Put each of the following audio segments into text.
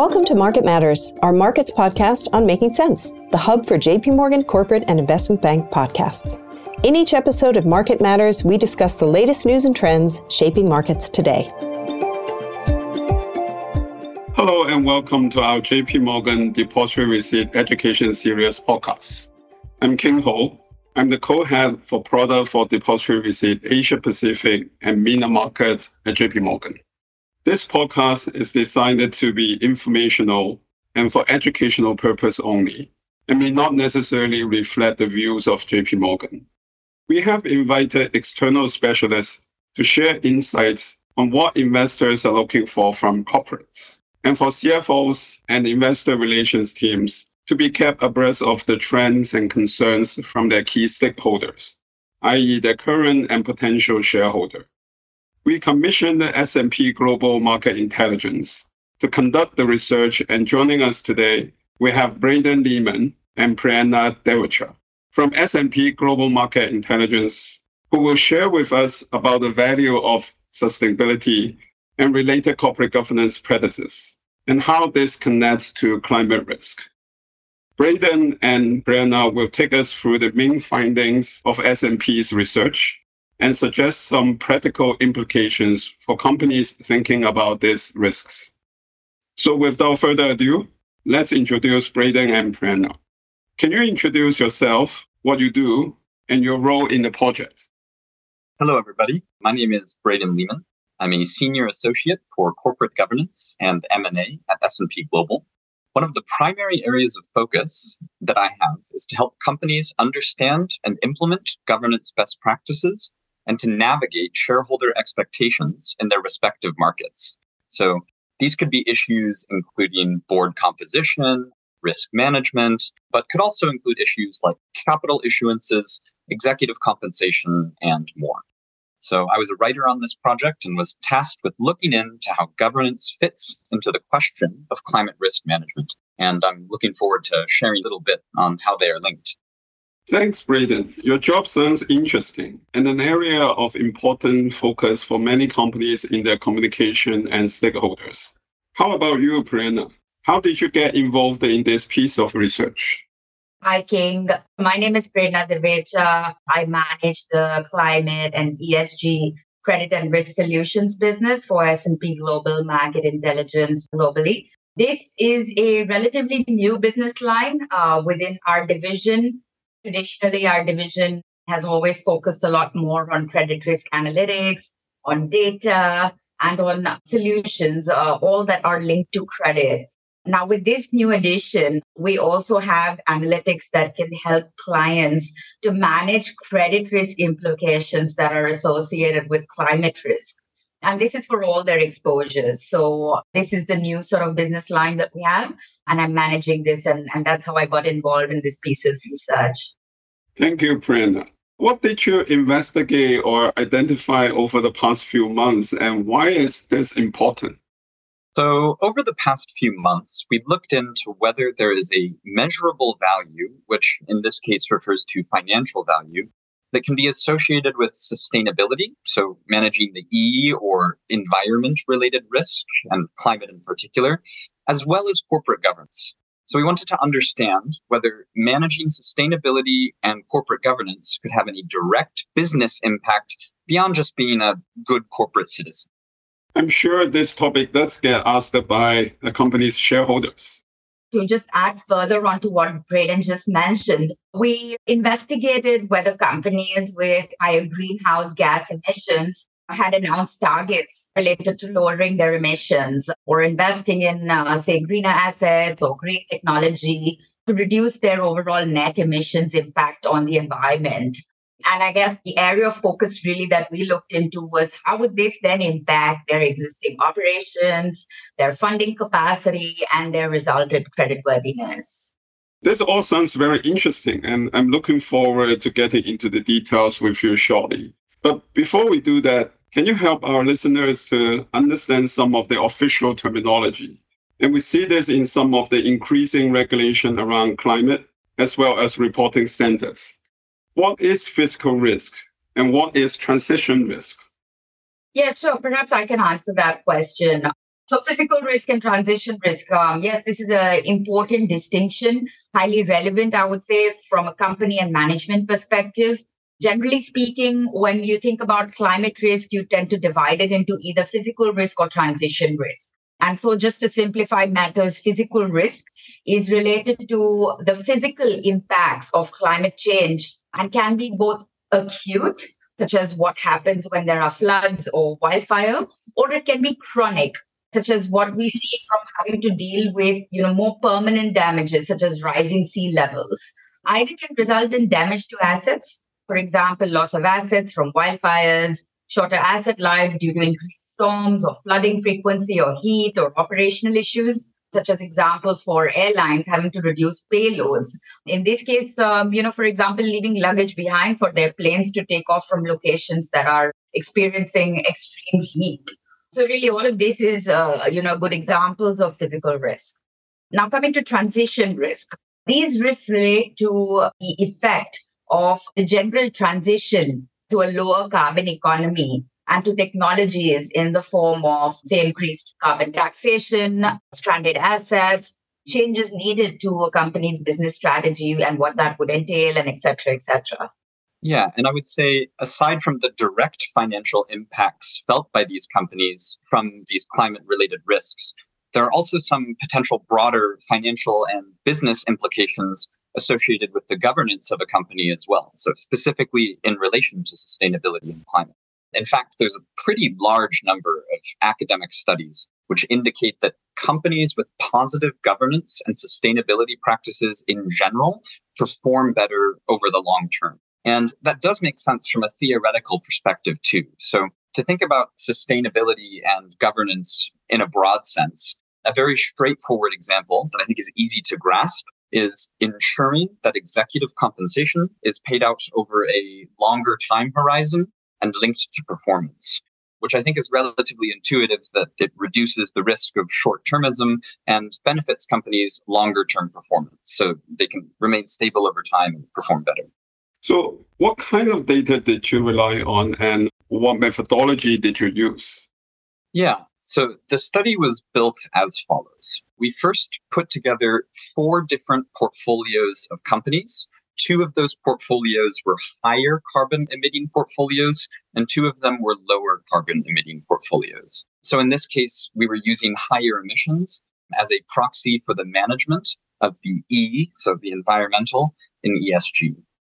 Welcome to Market Matters, our markets podcast on making sense, the hub for JP Morgan corporate and investment bank podcasts. In each episode of Market Matters, we discuss the latest news and trends shaping markets today. Hello and welcome to our JP Morgan Depositary Receipt Education Series podcast. I'm King Ho. I'm the co-head for product for Depositary Receipt Asia Pacific and MENA markets at JP Morgan. This podcast is designed to be informational and for educational purpose only and may not necessarily reflect the views of JP Morgan. We have invited external specialists to share insights on what investors are looking for from corporates and for CFOs and investor relations teams to be kept abreast of the trends and concerns from their key stakeholders, i.e. their current and potential shareholder we commissioned the S&P Global Market Intelligence to conduct the research, and joining us today, we have Braedon Lehman and Prerna Divecha from S&P Global Market Intelligence, who will share with us about the value of sustainability and related corporate governance practices and how this connects to climate risk. Braedon and Prerna will take us through the main findings of S&P's research and suggest some practical implications for companies thinking about these risks. So without further ado, let's introduce Braedon and Prerna. Can you introduce yourself, what you do, and your role in the project? Hello, everybody. My name is Braedon Lehman. I'm a senior associate for corporate governance and M&A at S&P Global. One of the primary areas of focus that I have is to help companies understand and implement governance best practices and to navigate shareholder expectations in their respective markets. So these could be issues including board composition, risk management, but could also include issues like capital issuances, executive compensation, and more. So I was a writer on this project and was tasked with looking into how governance fits into the question of climate risk management. And I'm looking forward to sharing a little bit on how they are linked. Thanks, Braedon. Your job sounds interesting and an area of important focus for many companies in their communication and stakeholders. How about you, Prerna? How did you get involved in this piece of research? Hi, King. My name is Prerna Divecha. I manage the climate and ESG credit and risk solutions business for S&P Global Market Intelligence globally. This is a relatively new business line uh, within our division Traditionally, our division has always focused a lot more on credit risk analytics, on data, and on solutions, uh, all that are linked to credit. Now, with this new addition, we also have analytics that can help clients to manage credit risk implications that are associated with climate risk. And this is for all their exposures. So, this is the new sort of business line that we have. And I'm managing this. And, and that's how I got involved in this piece of research. Thank you, Prerna. What did you investigate or identify over the past few months, and why is this important? So, over the past few months, we've looked into whether there is a measurable value, which in this case refers to financial value, that can be associated with sustainability, so managing the E or environment related risk and climate in particular, as well as corporate governance. So we wanted to understand whether managing sustainability and corporate governance could have any direct business impact beyond just being a good corporate citizen. I'm sure this topic does get asked by the company's shareholders. To just add further on to what Braedon just mentioned, we investigated whether companies with higher greenhouse gas emissions had announced targets related to lowering their emissions or investing in, uh, say, greener assets or green technology to reduce their overall net emissions impact on the environment. And I guess the area of focus really that we looked into was how would this then impact their existing operations, their funding capacity, and their resultant creditworthiness. This all sounds very interesting, and I'm looking forward to getting into the details with you shortly. But before we do that, can you help our listeners to understand some of the official terminology? And we see this in some of the increasing regulation around climate as well as reporting standards. What is physical risk and what is transition risk? Yeah, sure. Perhaps I can answer that question. So, physical risk and transition risk. Um, yes, this is an important distinction, highly relevant, I would say, from a company and management perspective. Generally speaking, when you think about climate risk, you tend to divide it into either physical risk or transition risk. And so, just to simplify matters, physical risk is related to the physical impacts of climate change and can be both acute, such as what happens when there are floods or wildfire, or it can be chronic, such as what we see from having to deal with you know more permanent damages, such as rising sea levels. Either can result in damage to assets, for example, loss of assets from wildfires, shorter asset lives due to increased storms or flooding frequency or heat or operational issues such as examples for airlines having to reduce payloads. In this case, um, you know, for example, leaving luggage behind for their planes to take off from locations that are experiencing extreme heat. So really, all of this is, uh, you know, good examples of physical risk. Now, coming to transition risk, these risks relate to the effect of the general transition to a lower carbon economy and to technologies in the form of, say, increased carbon taxation, stranded assets, changes needed to a company's business strategy and what that would entail, and et cetera, et cetera. Yeah, and I would say, aside from the direct financial impacts felt by these companies from these climate related risks, there are also some potential broader financial and business implications associated with the governance of a company as well. So, specifically in relation to sustainability and climate. In fact, there's a pretty large number of academic studies which indicate that companies with positive governance and sustainability practices in general perform better over the long term. And that does make sense from a theoretical perspective too. So to think about sustainability and governance in a broad sense, a very straightforward example that I think is easy to grasp is ensuring that executive compensation is paid out over a longer time horizon and linked to performance, which I think is relatively intuitive that it reduces the risk of short termism and benefits companies' longer term performance. So they can remain stable over time and perform better. So, what kind of data did you rely on and what methodology did you use? Yeah. So the study was built as follows. We first put together four different portfolios of companies Two of those portfolios were higher carbon emitting portfolios, and two of them were lower carbon emitting portfolios. So in this case, we were using higher emissions as a proxy for the management of the E, so the environmental, in ESG.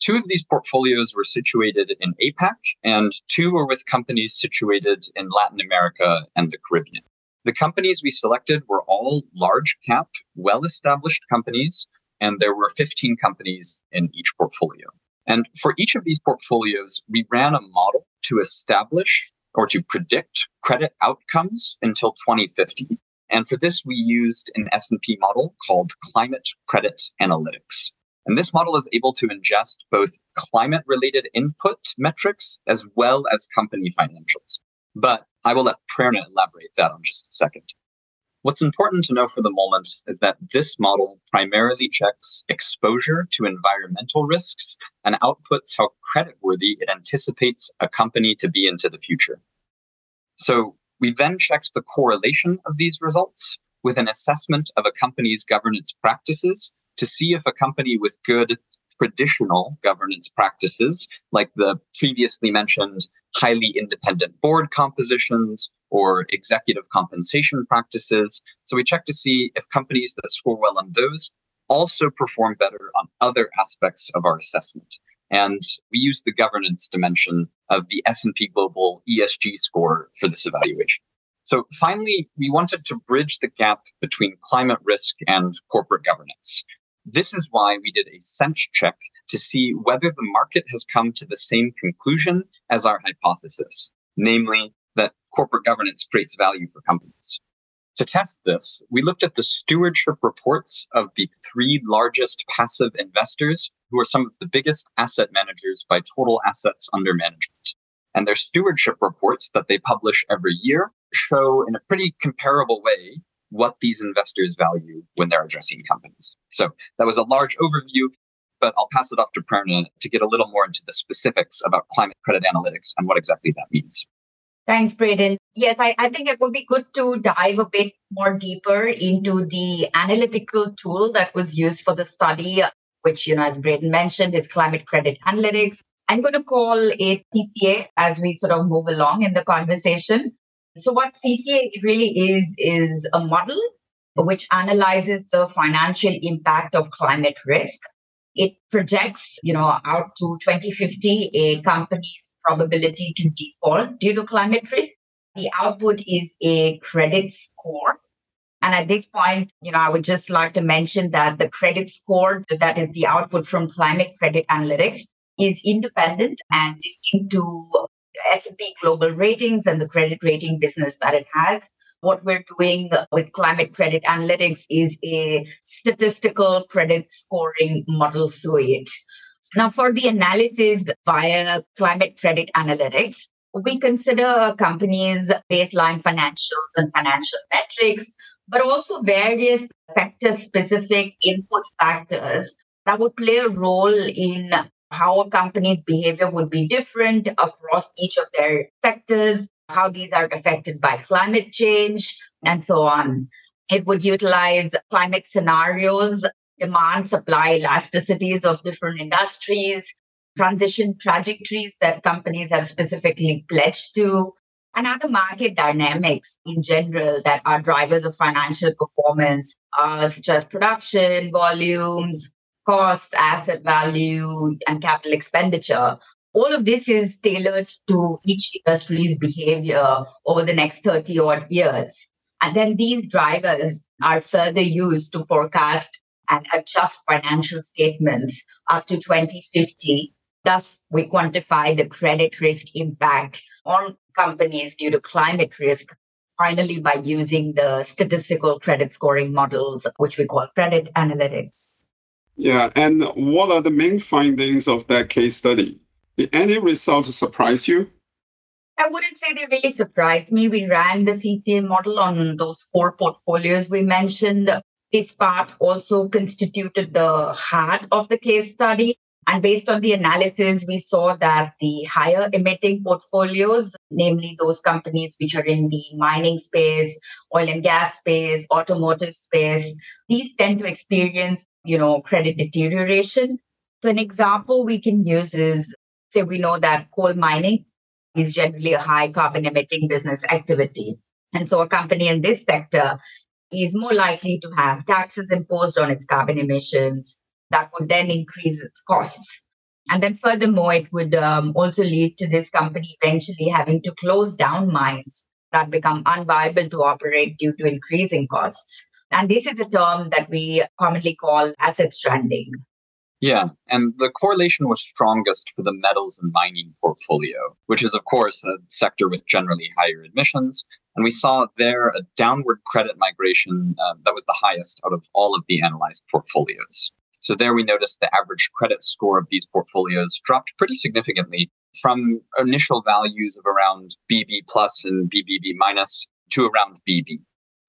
Two of these portfolios were situated in APAC, and two were with companies situated in Latin America and the Caribbean. The companies we selected were all large cap, well established companies and there were 15 companies in each portfolio. And for each of these portfolios, we ran a model to establish or to predict credit outcomes until 2050. And for this, we used an S&P model called Climate Credit Analytics. And this model is able to ingest both climate related input metrics as well as company financials. But I will let Prerna elaborate that on just a second. What's important to know for the moment is that this model primarily checks exposure to environmental risks and outputs how creditworthy it anticipates a company to be into the future. So we then checked the correlation of these results with an assessment of a company's governance practices to see if a company with good traditional governance practices, like the previously mentioned highly independent board compositions or executive compensation practices. So we check to see if companies that score well on those also perform better on other aspects of our assessment. And we use the governance dimension of the S&P Global ESG score for this evaluation. So finally, we wanted to bridge the gap between climate risk and corporate governance. This is why we did a sense check to see whether the market has come to the same conclusion as our hypothesis, namely corporate governance creates value for companies. To test this, we looked at the stewardship reports of the three largest passive investors who are some of the biggest asset managers by total assets under management. And their stewardship reports that they publish every year show in a pretty comparable way what these investors value when they're addressing companies. So that was a large overview, but I'll pass it off to Prerna to get a little more into the specifics about climate credit analytics and what exactly that means. Thanks, Braedon. Yes, I, I think it would be good to dive a bit more deeper into the analytical tool that was used for the study, which, you know, as Braedon mentioned, is climate credit analytics. I'm going to call it CCA as we sort of move along in the conversation. So, what CCA really is, is a model which analyzes the financial impact of climate risk. It projects, you know, out to 2050 a company's probability to default due to climate risk. The output is a credit score. And at this point, you know, I would just like to mention that the credit score that is the output from climate credit analytics is independent and distinct to S&P Global Ratings and the credit rating business that it has. What we're doing with climate credit analytics is a statistical credit scoring model suite. Now, for the analysis via climate credit analytics, we consider companies' baseline financials and financial metrics, but also various sector specific input factors that would play a role in how a company's behavior would be different across each of their sectors, how these are affected by climate change, and so on. It would utilize climate scenarios, demand supply elasticities of different industries, transition trajectories that companies have specifically pledged to, and other market dynamics in general that are drivers of financial performance, uh, such as production, volumes, cost, asset value, and capital expenditure. All of this is tailored to each industry's behavior over the next 30 odd years. And then these drivers are further used to forecast and adjust financial statements up to 2050. Thus, we quantify the credit risk impact on companies due to climate risk, finally, by using the statistical credit scoring models, which we call credit analytics. Yeah, and what are the main findings of that case study? Did any results surprise you? I wouldn't say they really surprised me. We ran the CCA model on those four portfolios we mentioned. This part also constituted the heart of the case study. And based on the analysis, we saw that the higher emitting portfolios, namely those companies which are in the mining space, oil and gas space, automotive space, these tend to experience you know, credit deterioration. So an example we can use is, say, we know that coal mining is generally a high carbon emitting business activity. And so a company in this sector is more likely to have taxes imposed on its carbon emissions that would then increase its costs. And then furthermore, it would um, also lead to this company eventually having to close down mines that become unviable to operate due to increasing costs. And this is a term that we commonly call asset stranding. Yeah, and the correlation was strongest for the metals and mining portfolio, which is, of course, a sector with generally higher emissions. And we saw there a downward credit migration uh, that was the highest out of all of the analyzed portfolios. So there we noticed the average credit score of these portfolios dropped pretty significantly from initial values of around BB plus and BBB minus to around BB.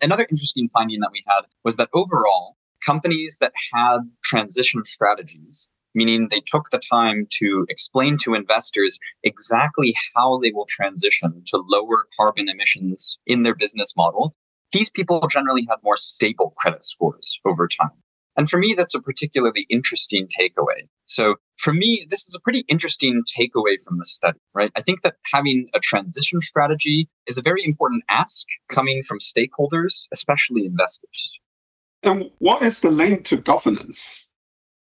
Another interesting finding that we had was that overall, companies that had transition strategies, meaning they took the time to explain to investors exactly how they will transition to lower carbon emissions in their business model, these people generally had more stable credit scores over time. And for me, that's a particularly interesting takeaway. So for me, this is a pretty interesting takeaway from the study, right? I think that having a transition strategy is a very important ask coming from stakeholders, especially investors. And what is the link to governance?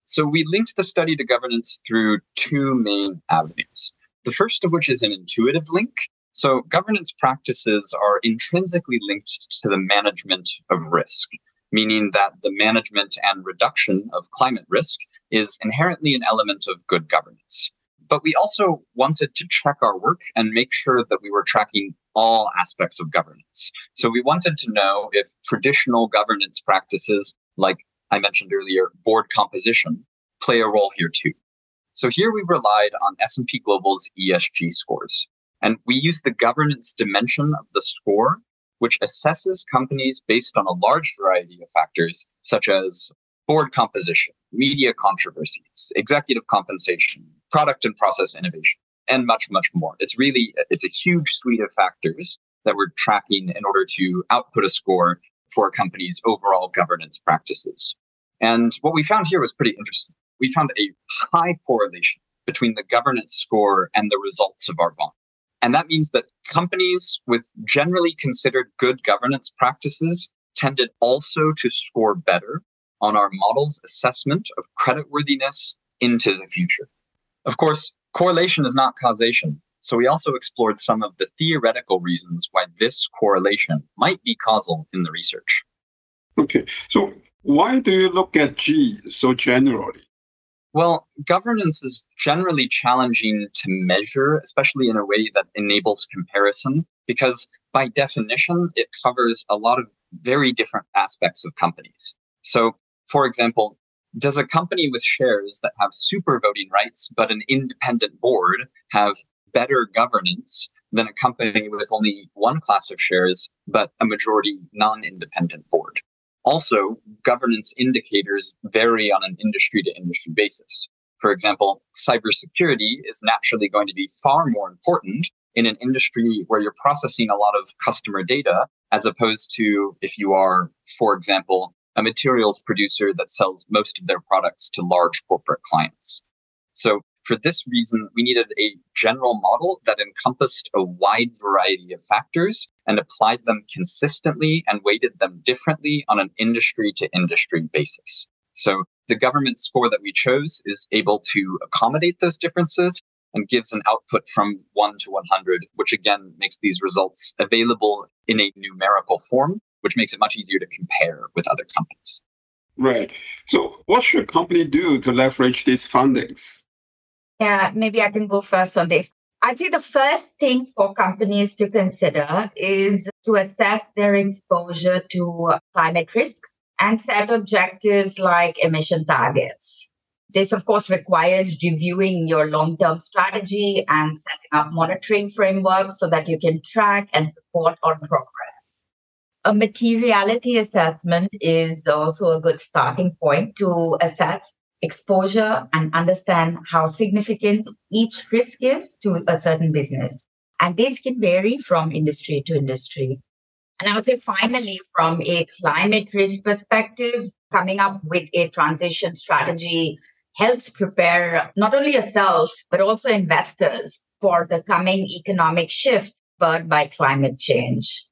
So we linked the study to governance through two main avenues. The first of which is an intuitive link. So governance practices are intrinsically linked to the management of risk meaning that the management and reduction of climate risk is inherently an element of good governance. But we also wanted to check our work and make sure that we were tracking all aspects of governance. So we wanted to know if traditional governance practices, like I mentioned earlier, board composition, play a role here too. So here we relied on S&P Global's ESG scores. And we used the governance dimension of the score which assesses companies based on a large variety of factors, such as board composition, media controversies, executive compensation, product and process innovation. and much, much more. It's really, it's a huge suite of factors that we're tracking in order to output a score for a company's overall governance practices. And what we found here was pretty interesting. We found a high correlation between the governance score and the results of our bond. And that means that companies with generally considered good governance practices tended also to score better on our model's assessment of creditworthiness into the future. Of course, correlation is not causation. So we also explored some of the theoretical reasons why this correlation might be causal in the research. Okay. So why do you look at G so generally? Well, governance is generally challenging to measure, especially in a way that enables comparison, because by definition, it covers a lot of very different aspects of companies. So, for example, does a company with shares that have super voting rights but an independent board have better governance than a company with only one class of shares but a majority non-independent board? Also, governance indicators vary on an industry to industry basis. For example, cybersecurity is naturally going to be far more important in an industry where you're processing a lot of customer data, as opposed to if you are, for example, a materials producer that sells most of their products to large corporate clients. So for this reason, we needed a general model that encompassed a wide variety of factors and applied them consistently and weighted them differently on an industry to industry basis. So the government score that we chose is able to accommodate those differences and gives an output from 1 to 100, which again makes these results available in a numerical form, which makes it much easier to compare with other companies. Right. So, what should a company do to leverage these fundings? Yeah, maybe I can go first on this. I'd say the first thing for companies to consider is to assess their exposure to climate risk and set objectives like emission targets. This, of course, requires reviewing your long term strategy and setting up monitoring frameworks so that you can track and report on progress. A materiality assessment is also a good starting point to assess exposure and understand how significant each risk is to a certain business. And this can vary from industry to industry. And I would say, finally, from a climate risk perspective, coming up with a transition strategy helps prepare not only yourself, but also investors for the coming economic shift spurred by climate change.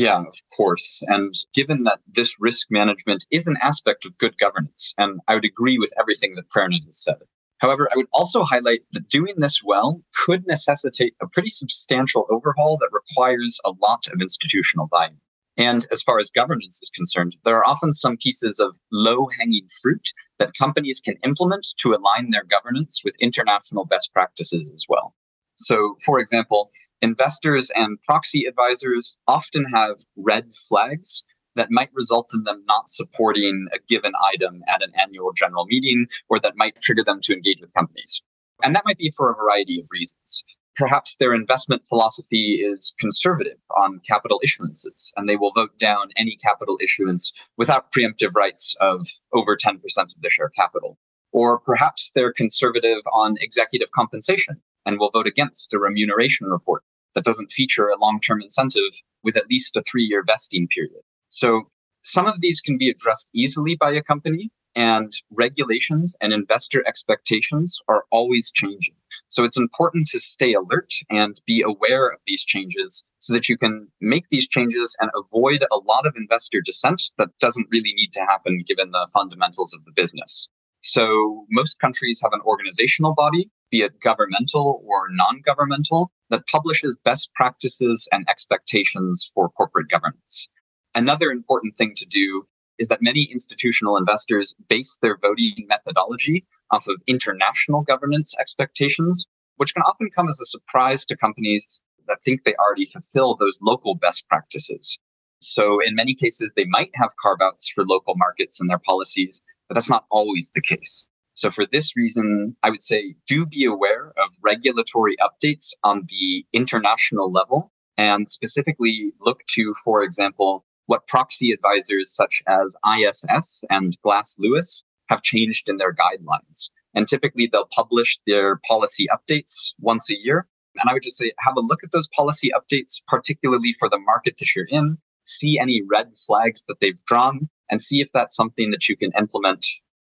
Yeah, of course. And given that this risk management is an aspect of good governance, and I would agree with everything that Prerna has said. However, I would also highlight that doing this well could necessitate a pretty substantial overhaul that requires a lot of institutional buy-in. And as far as governance is concerned, there are often some pieces of low hanging fruit that companies can implement to align their governance with international best practices as well. So, for example, investors and proxy advisors often have red flags that might result in them not supporting a given item at an annual general meeting or that might trigger them to engage with companies. And that might be for a variety of reasons. Perhaps their investment philosophy is conservative on capital issuances, and they will vote down any capital issuance without preemptive rights of over 10% of the share capital. Or perhaps they're conservative on executive compensation and will vote against a remuneration report that doesn't feature a long term incentive with at least a three year vesting period. So some of these can be addressed easily by a company, and regulations and investor expectations are always changing. So it's important to stay alert and be aware of these changes so that you can make these changes and avoid a lot of investor dissent that doesn't really need to happen given the fundamentals of the business. So most countries have an organizational body, be it governmental or non-governmental, that publishes best practices and expectations for corporate governance. Another important thing to do is that many institutional investors base their voting methodology off of international governance expectations, which can often come as a surprise to companies that think they already fulfill those local best practices. So in many cases, they might have carve outs for local markets in their policies, but that's not always the case. So for this reason, I would say do be aware of regulatory updates on the international level and specifically look to, for example, what proxy advisors such as ISS and Glass Lewis have changed in their guidelines. And typically they'll publish their policy updates once a year. And I would just say, have a look at those policy updates, particularly for the market that you're in, see any red flags that they've drawn, and see if that's something that you can implement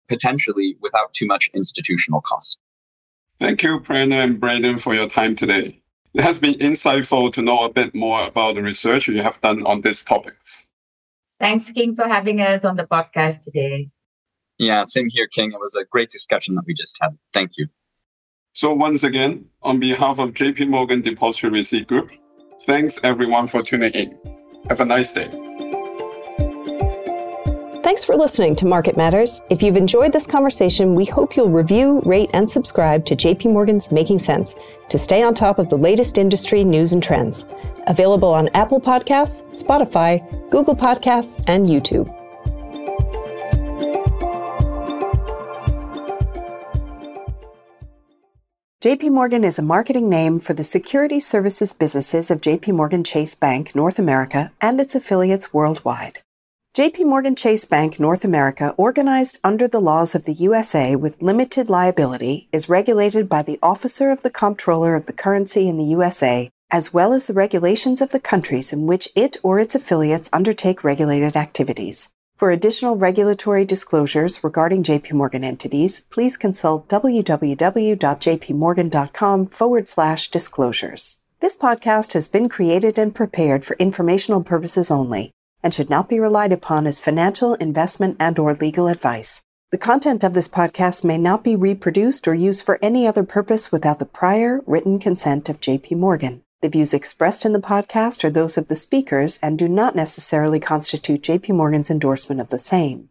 potentially without too much institutional cost. Thank you, Brendan and Braedon, for your time today. It has been insightful to know a bit more about the research you have done on these topics. Thanks, King, for having us on the podcast today. Yeah, same here, King. It was a great discussion that we just had. Thank you. So, once again, on behalf of JP Morgan Depositary Receipt Group, thanks everyone for tuning in. Have a nice day. Thanks for listening to Market Matters. If you've enjoyed this conversation, we hope you'll review, rate, and subscribe to JP Morgan's Making Sense to stay on top of the latest industry news and trends. Available on Apple Podcasts, Spotify, Google Podcasts, and YouTube. JP Morgan is a marketing name for the security services businesses of JP Morgan Chase Bank North America and its affiliates worldwide. JP Morgan Chase Bank North America, organized under the laws of the USA with limited liability, is regulated by the Officer of the Comptroller of the Currency in the USA, as well as the regulations of the countries in which it or its affiliates undertake regulated activities. For additional regulatory disclosures regarding JP Morgan entities, please consult www.jpmorgan.com forward slash disclosures. This podcast has been created and prepared for informational purposes only and should not be relied upon as financial, investment, and or legal advice. The content of this podcast may not be reproduced or used for any other purpose without the prior written consent of JP Morgan. The views expressed in the podcast are those of the speakers and do not necessarily constitute JP Morgan's endorsement of the same.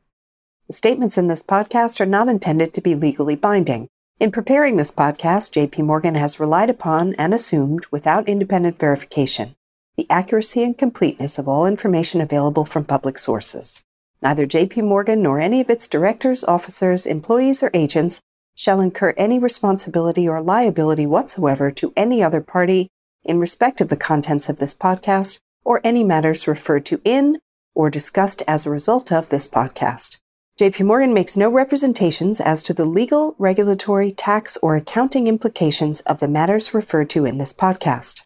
The statements in this podcast are not intended to be legally binding. In preparing this podcast, JP Morgan has relied upon and assumed, without independent verification, the accuracy and completeness of all information available from public sources. Neither JP Morgan nor any of its directors, officers, employees, or agents shall incur any responsibility or liability whatsoever to any other party in respect of the contents of this podcast or any matters referred to in or discussed as a result of this podcast. JP Morgan makes no representations as to the legal, regulatory, tax, or accounting implications of the matters referred to in this podcast.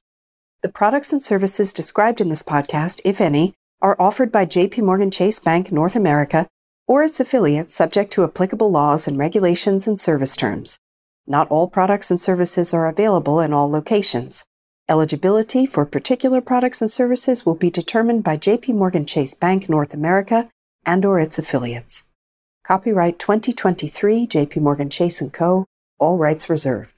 The products and services described in this podcast, if any, are offered by JP Morgan Chase Bank North America or its affiliates subject to applicable laws and regulations and service terms. Not all products and services are available in all locations. Eligibility for particular products and services will be determined by JP Morgan Chase Bank North America and or its affiliates. Copyright 2023 JP Morgan Chase & Co. All rights reserved.